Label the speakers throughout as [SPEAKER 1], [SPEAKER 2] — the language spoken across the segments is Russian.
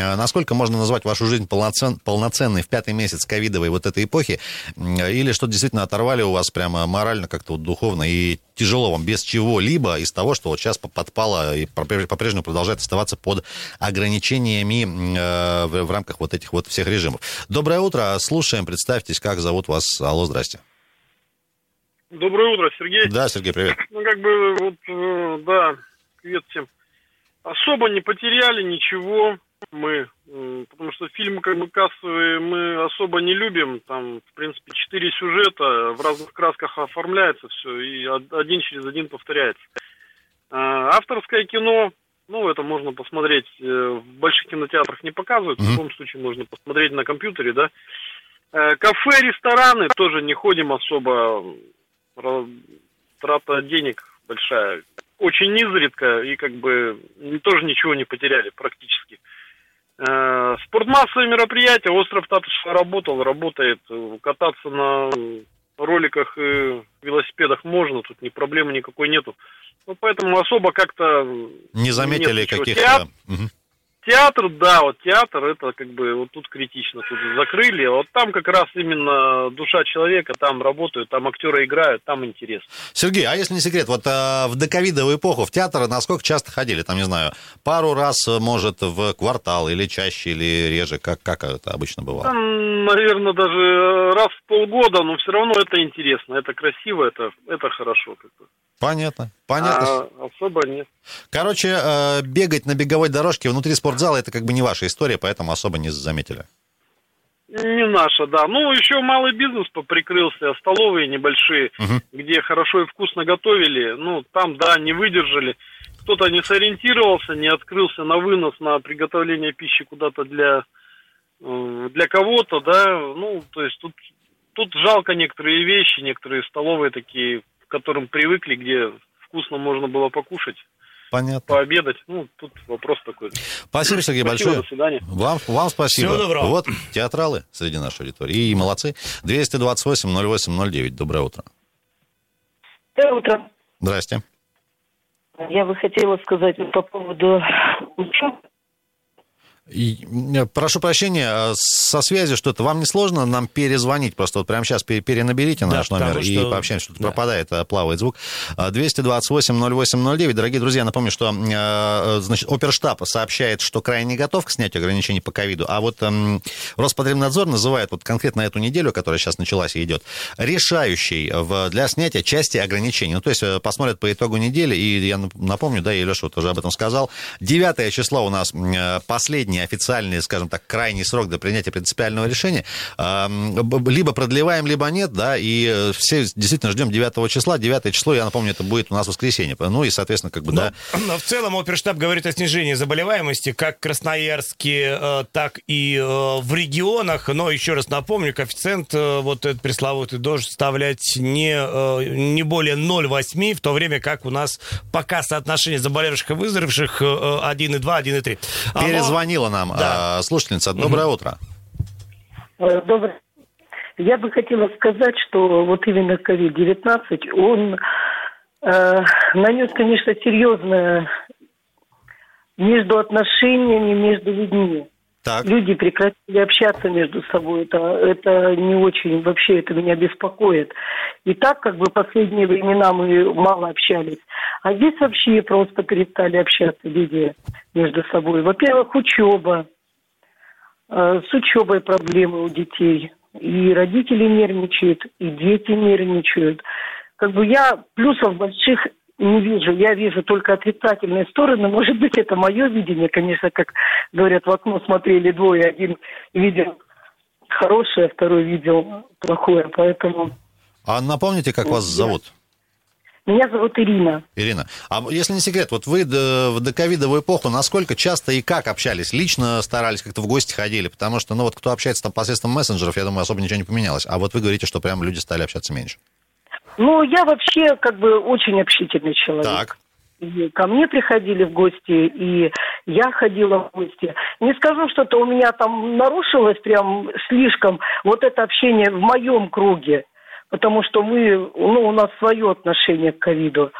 [SPEAKER 1] Э, Насколько можно назвать вашу жизнь полноцен- полноценной в пятый месяц ковидовой вот этой эпохи? Или что действительно оторвали у вас прямо морально, как-то вот духовно и тяжело вам без чего-либо из того, что вот сейчас по- подпало и попре- по-прежнему продолжает оставаться под ограничениями э, в в рамках вот этих вот всех режимов. Доброе утро, слушаем, представьтесь, как зовут вас. Алло, здрасте.
[SPEAKER 2] Доброе утро, Сергей.
[SPEAKER 1] Да, Сергей, привет.
[SPEAKER 2] Ну, как бы, вот, э, да, привет всем. Особо не потеряли ничего мы, потому что фильмы как бы кассовые мы особо не любим. Там, в принципе, четыре сюжета, в разных красках оформляется все, и од- один через один повторяется. А, Авторское кино, ну, это можно посмотреть, э, в больших кинотеатрах не показывают, в любом случае можно посмотреть на компьютере, да. Э, Кафе, рестораны тоже не ходим особо, Ра- трата денег большая. Очень изредка и как бы тоже ничего не потеряли практически. Э, Спортмассовые мероприятия, остров Татышева работал, работает. Кататься на роликах и велосипедах можно, тут ни проблемы никакой нету. Ну, поэтому особо как-то...
[SPEAKER 1] Не заметили каких-то... Мгм.
[SPEAKER 2] Театр, да, вот театр, это как бы вот тут критично, тут закрыли. Вот там как раз именно душа человека, там работают, там актеры играют, там интересно.
[SPEAKER 1] Сергей, а если не секрет, вот э, в доковидовую эпоху в театр насколько часто ходили? Там, не знаю, пару раз, э, может, в квартал или чаще, или реже? Как, как это обычно бывало?
[SPEAKER 2] Там, наверное, даже раз в полгода, но все равно это интересно, это красиво, это, это хорошо. Как бы.
[SPEAKER 1] Понятно, понятно.
[SPEAKER 2] А особо нет.
[SPEAKER 1] Короче, э, бегать на беговой дорожке внутри спортзала, это как бы не ваша история, поэтому особо не заметили.
[SPEAKER 2] Не наша, да. Ну, еще малый бизнес поприкрылся, столовые небольшие,
[SPEAKER 1] Мгм.
[SPEAKER 2] где хорошо и вкусно готовили. Ну, там, да, не выдержали. Кто-то не сориентировался, не открылся на вынос, на приготовление пищи куда-то для, э, для кого-то, да. Ну, то есть тут, тут жалко некоторые вещи, некоторые столовые такие, к которым привыкли, где вкусно можно было покушать,
[SPEAKER 1] Понятно.
[SPEAKER 2] пообедать. Ну, тут вопрос такой.
[SPEAKER 1] Спасибо, Сергей,
[SPEAKER 2] Спасибо,
[SPEAKER 1] большое.
[SPEAKER 2] до свидания.
[SPEAKER 1] Вам, вам спасибо.
[SPEAKER 3] Всего доброго.
[SPEAKER 1] Вот театралы среди нашей аудитории. И молодцы. 228-08-09. Доброе утро.
[SPEAKER 4] Доброе утро.
[SPEAKER 1] Здрасте.
[SPEAKER 4] Я бы хотела сказать по поводу учебы.
[SPEAKER 1] И, э, прошу прощения, э, со связью что-то. Вам не сложно нам перезвонить? Просто вот прямо сейчас пере- перенаберите
[SPEAKER 3] Да,
[SPEAKER 1] наш номер
[SPEAKER 3] потому
[SPEAKER 1] и
[SPEAKER 3] что-
[SPEAKER 1] пообщаемся. Что-то
[SPEAKER 3] да.
[SPEAKER 1] пропадает, э, плавает звук. Э, 228-08-09. Дорогие друзья, напомню, что э, значит, Оперштаб сообщает, что крайне не готов к снятию ограничений по ковиду, а вот эм, Роспотребнадзор называет вот конкретно эту неделю, которая сейчас началась и идет, решающей в, для снятия части ограничений. Ну, то есть э, посмотрят по итогу недели, и я нап- напомню, да, и Леша вот уже об этом сказал, 9 число у нас э, последний официальный, скажем так, крайний срок для принятия принципиального решения. Либо продлеваем, либо нет, да, и э, все действительно ждем 9 числа. 9 число, я напомню, это будет у нас воскресенье. Ну и, соответственно, как бы, да,
[SPEAKER 3] Но, но в целом оперштаб говорит о снижении заболеваемости как в Красноярске, э, так и э, в регионах. Но еще раз напомню, коэффициент, вот этот пресловутый, должен составлять не, не более 0,8, в то время как у нас пока соотношение заболевших и выздоровевших э, 1,2, 1,3. Алло.
[SPEAKER 1] Перезвонила нам
[SPEAKER 3] Да.
[SPEAKER 1] э, слушательница. Доброе утро.
[SPEAKER 4] Э, Доброе. Я бы хотела сказать, что вот именно COVID-19, он э, нанес, конечно, серьезное между отношениями, между людьми.
[SPEAKER 1] Так,
[SPEAKER 4] Люди прекратили общаться между собой. Это, это не очень, вообще это меня беспокоит. И так, как бы в последние времена мы мало общались. А здесь вообще просто перестали общаться люди между собой. Во-первых, учеба. Э, С учебой проблемы у детей. И родители нервничают, и дети нервничают. Как бы я плюсов больших не вижу. Я вижу только отрицательные стороны. Может быть, это мое видение. Конечно, как говорят, в окно смотрели двое. Один видел хорошее, второй видел плохое. Поэтому
[SPEAKER 1] а напомните, как вас
[SPEAKER 4] Я-
[SPEAKER 1] зовут?
[SPEAKER 4] меня зовут Ирина.
[SPEAKER 1] Ирина, а если не секрет, вот вы до- в доковидовую эпоху насколько часто и как общались? Лично старались, как-то в гости ходили? Потому что, ну вот кто общается там посредством мессенджеров, я думаю, особо ничего не поменялось. А вот вы говорите, что прям люди стали общаться меньше.
[SPEAKER 4] Ну, я вообще как бы очень общительный человек.
[SPEAKER 1] Так,
[SPEAKER 4] и ко мне приходили в гости, и я ходила в гости. Не скажу, что-то у меня там нарушилось прям слишком вот это общение в моем круге, потому что мы, ну, у нас свое отношение к ковиду.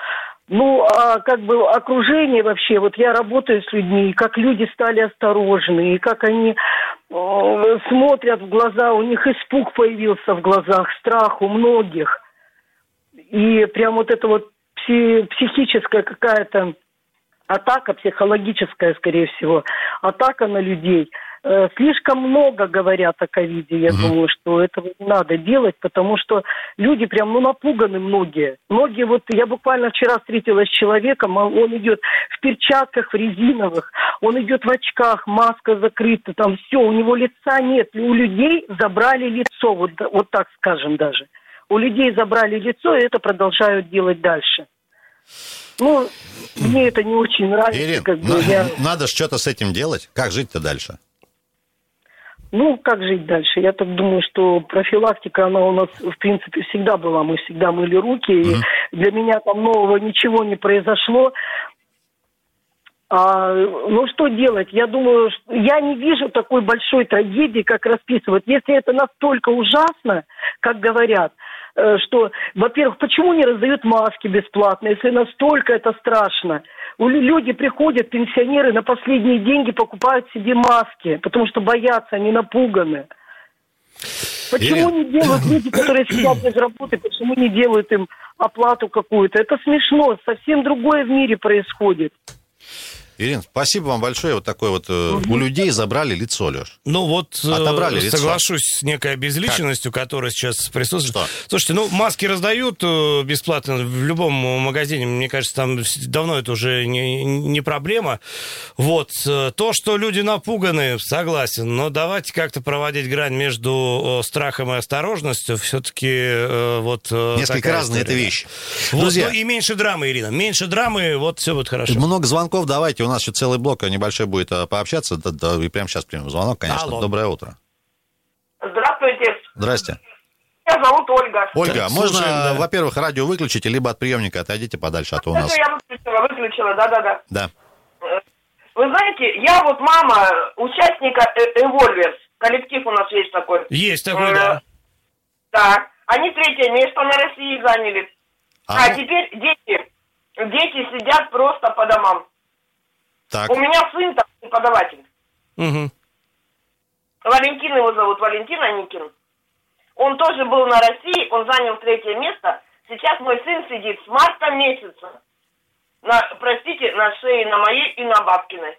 [SPEAKER 4] Ну, а как бы окружение вообще, вот я работаю с людьми, и как люди стали осторожны, и как они э, смотрят в глаза, у них испуг появился в глазах, страх у многих. И прям вот это вот пси- психическая какая-то атака, психологическая, скорее всего, атака на людей – Э, слишком много говорят о ковиде. Я угу. думаю, что этого не надо делать, потому что люди прям, ну, напуганы многие. Многие, вот я буквально вчера встретилась с человеком, а он идет в перчатках, в резиновых, он идет в очках, маска закрыта, там все, у него лица нет. У людей забрали лицо, вот, вот так скажем даже. У людей забрали лицо, и это продолжают делать дальше. Ну, мне это не очень нравится.
[SPEAKER 1] Ирин, как бы, я... надо же что-то с этим делать. Как жить-то дальше?
[SPEAKER 4] Ну, как жить дальше? Я так думаю, что профилактика, она у нас, в принципе, всегда была. Мы всегда мыли руки, mm-hmm. и для меня там нового ничего не произошло. А, ну, что делать? Я думаю, что я не вижу такой большой трагедии, как расписывают. Если это настолько ужасно, как говорят, что, во-первых, почему не раздают маски бесплатно, если настолько это страшно? Люди приходят, пенсионеры, на последние деньги покупают себе маски, потому что боятся, они напуганы. Почему Ирина. не делают люди, которые сидят без работы, почему не делают им оплату какую-то? Это смешно, совсем другое в мире происходит.
[SPEAKER 1] Ирина, спасибо вам большое. Вот такой вот угу. у людей забрали лицо, Леш.
[SPEAKER 3] Ну вот э, Отобрали соглашусь лицо. с некой обезличенностью, как? которая сейчас присутствует. Что? Слушайте, ну маски раздают э, бесплатно в любом магазине. Мне кажется, там давно это уже не, не проблема. Вот. То, что люди напуганы, согласен. Но давайте как-то проводить грань между страхом и осторожностью. Все-таки вот...
[SPEAKER 1] Несколько разные это вещи.
[SPEAKER 3] Вот, Друзья. Ну, и меньше драмы, Ирина. Меньше драмы, вот все будет хорошо.
[SPEAKER 1] Много звонков, давайте нас еще целый блок небольшой будет а, пообщаться. Да, да, и прямо сейчас примем звонок, конечно. Алло. Доброе утро.
[SPEAKER 5] Здравствуйте.
[SPEAKER 1] Здрасте.
[SPEAKER 5] Меня зовут Ольга.
[SPEAKER 1] Ольга, так, можно, слушаем, да. во-первых, радио выключите, либо от приемника отойдите подальше, а то у нас...
[SPEAKER 5] Я выключила, выключила, да-да-да.
[SPEAKER 1] Да.
[SPEAKER 5] Вы знаете, я вот мама участника Эвольверс. Коллектив у нас есть такой.
[SPEAKER 3] Есть такой, да.
[SPEAKER 5] Да. Они третье место на России заняли. А, а теперь дети, дети сидят просто по домам. Так. У меня сын там преподаватель. Угу. Валентин его зовут, Валентин Аникин. Он тоже был на России, он занял третье место. Сейчас мой сын сидит с марта месяца. На, простите, на шее на моей и на бабкиной.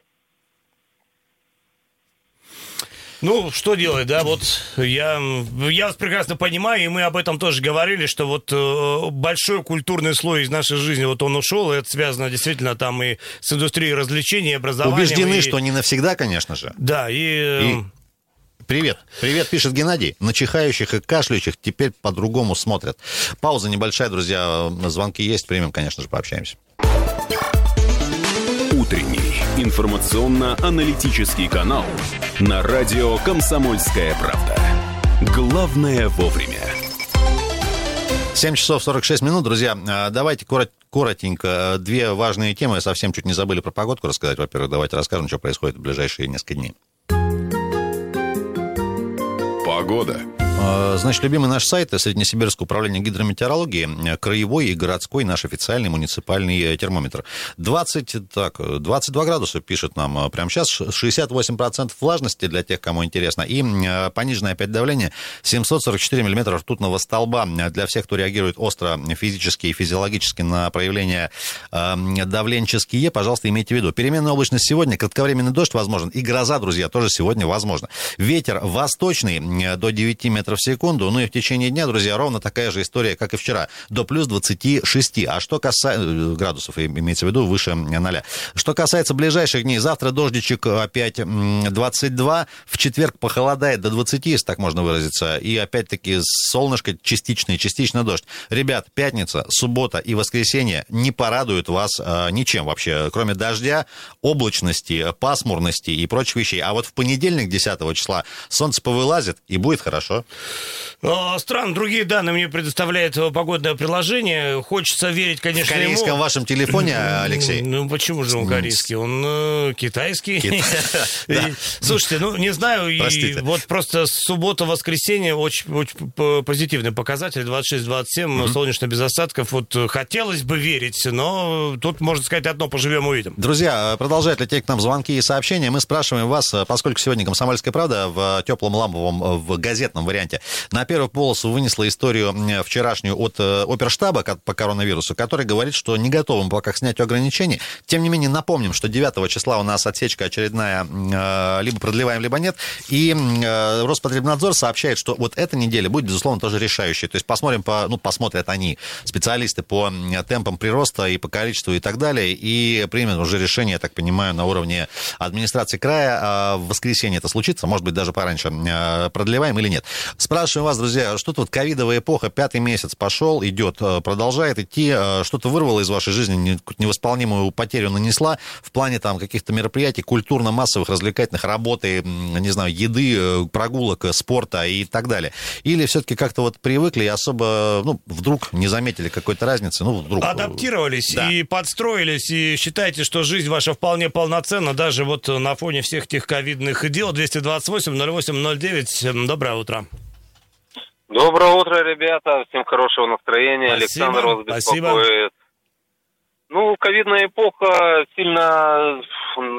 [SPEAKER 3] Ну, что делать, да, вот я, я вас прекрасно понимаю, и мы об этом тоже говорили, что вот э, большой культурный слой из нашей жизни, вот он ушел, и это связано действительно там и с индустрией развлечений, образования.
[SPEAKER 1] Убеждены,
[SPEAKER 3] и...
[SPEAKER 1] что не навсегда, конечно же.
[SPEAKER 3] Да, и... и... Эм,
[SPEAKER 1] привет. Привет, пишет Геннадий. На чихающих и кашляющих теперь по-другому смотрят. Пауза небольшая, друзья. Звонки есть. Примем, конечно же, пообщаемся.
[SPEAKER 6] Утренний информационно-аналитический канал на радио «Комсомольская правда». Главное вовремя.
[SPEAKER 1] 7 часов 46 минут, друзья. А, давайте коротенько. Две важные темы. Совсем чуть не забыли про погодку рассказать. Во-первых, давайте расскажем, что происходит в ближайшие несколько дней.
[SPEAKER 6] Погода.
[SPEAKER 1] А, значит, любимый наш сайт Среднесибирское управление гидрометеорологии, краевой и городской наш официальный муниципальный э, термометр. 20, так, 22 градуса пишет нам э, прямо сейчас, 68% влажности для тех, кому интересно, и э, пониженное опять давление 744 миллиметра ртутного столба для всех, кто реагирует остро физически и физиологически на проявление давленческие, пожалуйста, имейте в виду. Переменная облачность сегодня, кратковременный дождь возможен, и гроза, друзья, тоже сегодня возможно. Ветер восточный до 9 метров в секунду. Ну и в течение дня, друзья, ровно такая же история, как и вчера, до плюс 26. А что касается э, градусов, имеется в виду, выше 0. Что касается ближайших дней, завтра дождичек опять 22, в четверг похолодает до 20, если так можно выразиться, и опять-таки солнышко частичный, частично дождь. Ребят, пятница, суббота и воскресенье не порадуют вас а, ничем вообще, кроме дождя, облачности, пасмурности и прочих вещей. А вот в понедельник, 10 числа, солнце повылазит и будет хорошо.
[SPEAKER 3] А, странно, другие данные мне предоставляет погодное приложение. Хочется верить, конечно,
[SPEAKER 1] В корейском
[SPEAKER 3] ему.
[SPEAKER 1] вашем телефоне, Алексей?
[SPEAKER 3] Ну, почему же он корейский? Он э, китайский. Слушайте, ну, не знаю, вот просто суббота-воскресенье очень, очень позитивный показатель, 26-27, солнечно без осадков. Вот э, хотелось бы верить, но тут, можно сказать, одно поживем увидим.
[SPEAKER 1] Друзья, продолжают лететь к нам звонки и сообщения. Мы спрашиваем вас, э, поскольку сегодня «Комсомольская правда» в теплом ламповом, э, в газетном варианте на первую полосу вынесла историю вчерашнюю от э, оперштаба по коронавирусу, который говорит, что не готовы мы пока к снятию ограничений. Тем не менее, напомним, что 9 числа у нас отсечка очередная, э, либо продлеваем, либо нет. И э, Роспотребнадзор сообщает, что вот эта неделя будет, безусловно, тоже решающей. То есть посмотрим по, ну, посмотрят они, специалисты по темпам прироста и по количеству и так далее, и примут уже решение, я так понимаю, на уровне администрации края. А В воскресенье это случится, может быть, даже пораньше продлеваем или нет. Спрашиваем вас, друзья, что тут ковидовая эпоха, пятый месяц пошел, идет, э, продолжает идти, э, что-то вырвало из вашей жизни, невосполнимую потерю нанесла в плане там каких-то мероприятий культурно-массовых, развлекательных, работы, не знаю, еды, э, прогулок, спорта и так далее. Или все-таки как-то вот привыкли и особо, ну, вдруг не заметили какой-то разницы, ну, вдруг...
[SPEAKER 3] Адаптировались
[SPEAKER 1] Да.
[SPEAKER 3] и подстроились, и считайте, что жизнь ваша вполне полноценна, даже вот на фоне всех тех ковидных дел. 228-08-09. Доброе утро.
[SPEAKER 7] Доброе утро, ребята. Всем хорошего настроения.
[SPEAKER 3] Спасибо,
[SPEAKER 7] Александр вас
[SPEAKER 3] спасибо.
[SPEAKER 7] беспокоит. Ну, ковидная эпоха сильно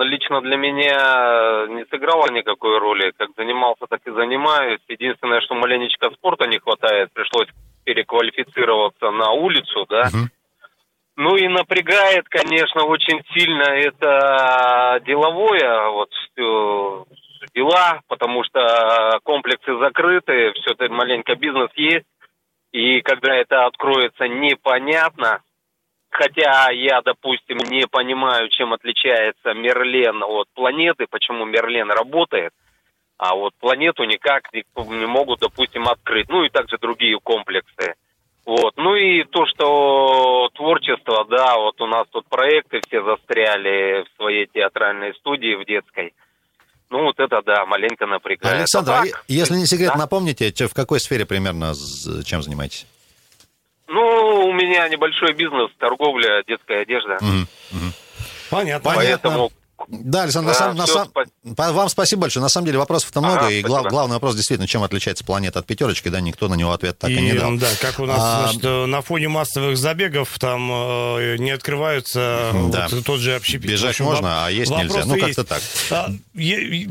[SPEAKER 7] лично для меня не сыграла никакой роли. Как занимался, так и занимаюсь. Единственное, что маленечко спорта не хватает, пришлось переквалифицироваться на улицу, да. Ну и напрягает, конечно, очень сильно это деловое, вот дела, потому что комплексы закрыты, все это маленько бизнес есть, и когда это откроется, непонятно. Хотя я, допустим, не понимаю, чем отличается Мерлен от планеты, почему Мерлен работает, а вот планету никак не могут, допустим, открыть. Ну и также другие комплексы. Вот. Ну и то, что творчество, да, вот у нас тут проекты все застряли в своей театральной студии в детской. Ну вот это, да, маленько напрягает.
[SPEAKER 1] Александр,
[SPEAKER 7] А
[SPEAKER 1] а
[SPEAKER 7] так,
[SPEAKER 1] если не секрет,
[SPEAKER 7] да?
[SPEAKER 1] напомните, в какой сфере примерно, чем занимаетесь?
[SPEAKER 7] Ну, у меня небольшой бизнес, торговля, детская одежда.
[SPEAKER 1] Мгм.
[SPEAKER 3] Понятно.
[SPEAKER 7] Поэтому
[SPEAKER 1] Да, Александр, на самом- на
[SPEAKER 7] всё,
[SPEAKER 1] сам- по- вам спасибо большое. На самом деле вопросов-то много,
[SPEAKER 7] Ага,
[SPEAKER 1] и гла-
[SPEAKER 7] спасибо.
[SPEAKER 1] главный вопрос действительно, чем отличается планета от пятерочки, да, никто на него ответ так и, не дал.
[SPEAKER 3] да, как у нас,
[SPEAKER 1] А,
[SPEAKER 3] значит, э, на фоне массовых забегов там э, не открываются
[SPEAKER 1] Да.
[SPEAKER 3] вот тот же общепит.
[SPEAKER 1] Бежать
[SPEAKER 3] общем,
[SPEAKER 1] можно,
[SPEAKER 3] воп-
[SPEAKER 1] а есть нельзя. Ну,
[SPEAKER 3] есть.
[SPEAKER 1] как-то так.
[SPEAKER 3] А, е-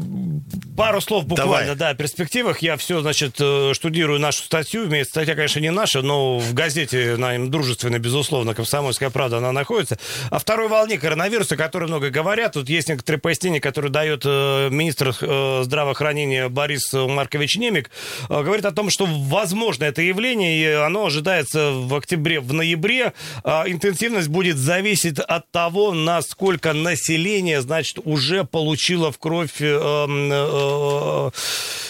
[SPEAKER 3] пару слов буквально,
[SPEAKER 1] Давай.
[SPEAKER 3] да, о перспективах. Я все, значит, э, штудирую нашу статью. Имеется статья, конечно, не наша, но в газете, на им дружественной, безусловно, «Комсомольская правда», она находится. О второй волне коронавируса, о которой много говорят. Тут есть некоторые пояснения, которые дает э, министр э, здравоохранения Борис Маркович Немик. Э, Говорит о том, что возможно это явление, и оно ожидается в октябре, в ноябре. А Интенсивность будет зависеть от того, насколько население, значит, уже получило в кровь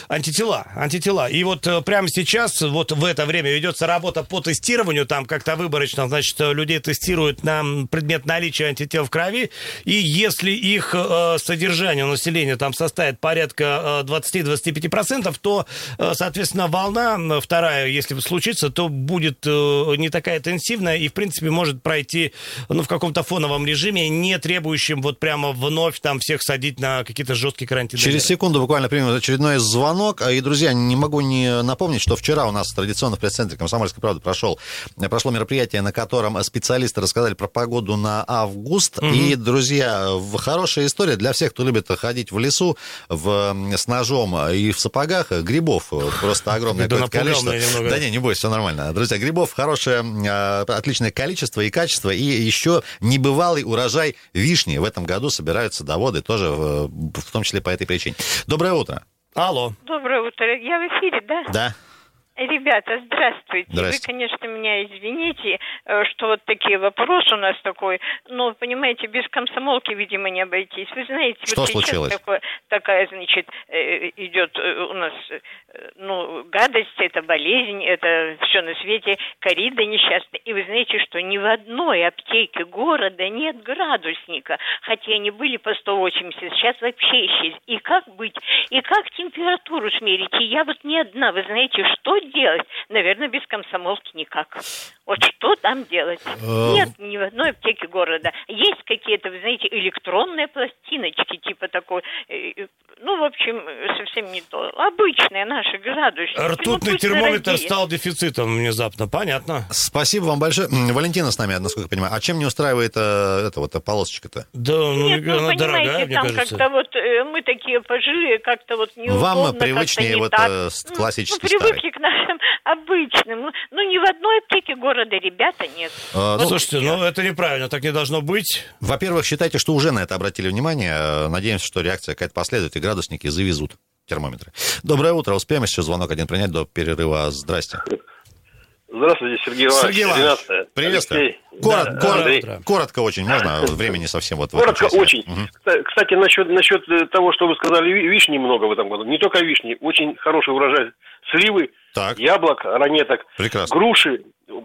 [SPEAKER 3] антитела. антитела. И вот прямо сейчас, вот в это время ведется работа по тестированию, там как-то выборочно, значит, людей тестируют на предмет наличия антител в крови, и если их э, содержание у населения там составит порядка э, 20-25%, то, э, соответственно, волна э, вторая, если случится, то будет э, не такая интенсивная и, в принципе, может пройти ну, в каком-то фоновом режиме, не требующем вот прямо вновь там всех садить на какие-то жесткие карантины.
[SPEAKER 1] Через секунду буквально примем очередной звонок. И, друзья, не могу не напомнить, что вчера у нас традиционно в пресс-центре «Комсомольской правды» прошел, прошло мероприятие, на котором специалисты рассказали про погоду на август. И, друзья, в- хорошая история для всех, кто любит ходить в лесу в, с ножом и в сапогах. Грибов просто огромное
[SPEAKER 3] Да
[SPEAKER 1] количество.
[SPEAKER 3] немного.
[SPEAKER 1] Да не, не бойся, все нормально. Друзья, грибов хорошее, а, отличное количество и качество. И еще небывалый урожай вишни в этом году собирают садоводы тоже, в, в том числе по этой причине. Доброе утро.
[SPEAKER 3] Алло.
[SPEAKER 8] Доброе утро. Я в эфире, да?
[SPEAKER 1] Да.
[SPEAKER 8] Ребята, здравствуйте. здравствуйте. Вы, конечно, меня извините, э, что вот такие вопросы у нас такой, но, понимаете, без комсомолки, видимо, не обойтись. Вы знаете,
[SPEAKER 1] что
[SPEAKER 8] вот
[SPEAKER 1] случилось?
[SPEAKER 8] Такое, такая, значит, э, идет э, у нас, ну, гадость, это болезнь, это все на свете, корида несчастная. И вы знаете, что ни в одной аптеке города нет градусника, хотя они были по 180, сейчас вообще исчез. И как быть? И как температуру смерить? И я вот не одна, вы знаете, что делать? Наверное, без комсомолки никак. Вот что там делать? Э, Нет ни в одной аптеке города. Есть какие-то, вы знаете, электронные пластиночки, типа такой, э, э, ну, в общем, совсем не то. Обычные наши градусники.
[SPEAKER 3] Ртутный
[SPEAKER 8] ну,
[SPEAKER 3] термометр дорогие. стал дефицитом внезапно, понятно.
[SPEAKER 1] Спасибо вам большое. Валентина с нами, насколько я понимаю. А чем не устраивает э, эта вот полосочка-то?
[SPEAKER 8] Да, ну, Нет, ну, она дорогая, мне там кажется. как-то вот э, мы такие пожилые, как-то вот неудобно,
[SPEAKER 1] Вам привычнее вот так. э, классический
[SPEAKER 8] ну, привыкли старый. к нашим обычным. Ну, ну, ни в одной аптеке города ребята нет.
[SPEAKER 3] А, ну, слушайте, ну это неправильно, так не должно быть.
[SPEAKER 1] Во-первых, считайте, что уже на это обратили внимание. Надеемся, что реакция какая-то последует, и градусники завезут термометры. Доброе утро. Успеем еще звонок один принять до перерыва. Здрасте.
[SPEAKER 9] Здравствуйте, Сергей Иванович.
[SPEAKER 1] Сергей Иванович, приветствую. Корот, да, корот, да, коротко очень, можно? Времени совсем вот
[SPEAKER 9] Коротко очень. Угу. Кстати, насчет, насчет того, что вы сказали, вишни много в этом году. Не только вишни, очень хороший урожай. Сливы, так. яблок, ранеток, Прекрасно. груши.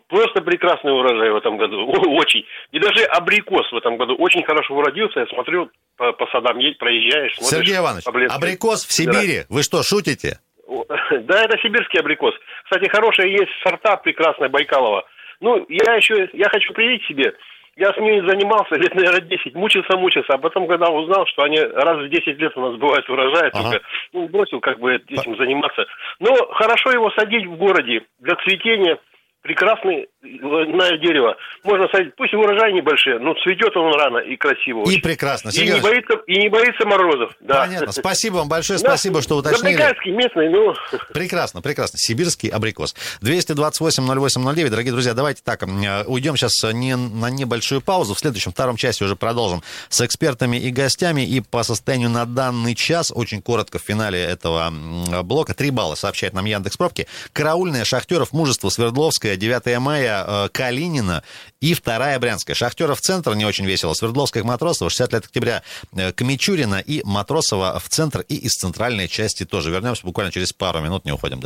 [SPEAKER 9] Просто прекрасный урожай в этом году. Очень. И даже абрикос в этом году очень хорошо уродился. Я смотрю, по, по садам едь, проезжаешь,
[SPEAKER 1] смотришь. Сергей Иванович, абрикос в Сибири. Вы что, шутите?
[SPEAKER 9] Да, это сибирский абрикос. Кстати, хорошие есть сорта прекрасная Байкалова. Ну, я еще, я хочу привить себе. Я с ней занимался лет, наверное, 10, мучился, мучился, а потом, когда узнал, что они раз в 10 лет у нас бывает урожай, ага. только, ну, бросил как бы этим заниматься. Но хорошо его садить в городе для цветения – прекрасное дерево. Можно садить, пусть урожай небольшие, но цветет он рано и красиво.
[SPEAKER 1] И прекрасно.
[SPEAKER 9] И не, боится, и не боится морозов. Да.
[SPEAKER 1] Понятно. Спасибо вам большое, спасибо, что уточнили.
[SPEAKER 9] Забайкальский, местный, ну...
[SPEAKER 1] Прекрасно, прекрасно. Сибирский абрикос. 228-08-09. Дорогие друзья, давайте так, э, уйдем сейчас не, на небольшую паузу. В следующем, втором части уже продолжим с экспертами и гостями. И по состоянию на данный час, очень коротко в финале этого блока, 3 балла сообщает нам Яндекс Пробки. Караульная, Шахтеров, Мужество, Свердловская, 9 мая э, Калинина и вторая Брянская. Шахтеров центр не очень весело. Свердловская Матросова, 60 лет октября э, к Мичурина и Матросова в центр и из центральной части тоже. Вернемся буквально через пару минут, не уходим далеко.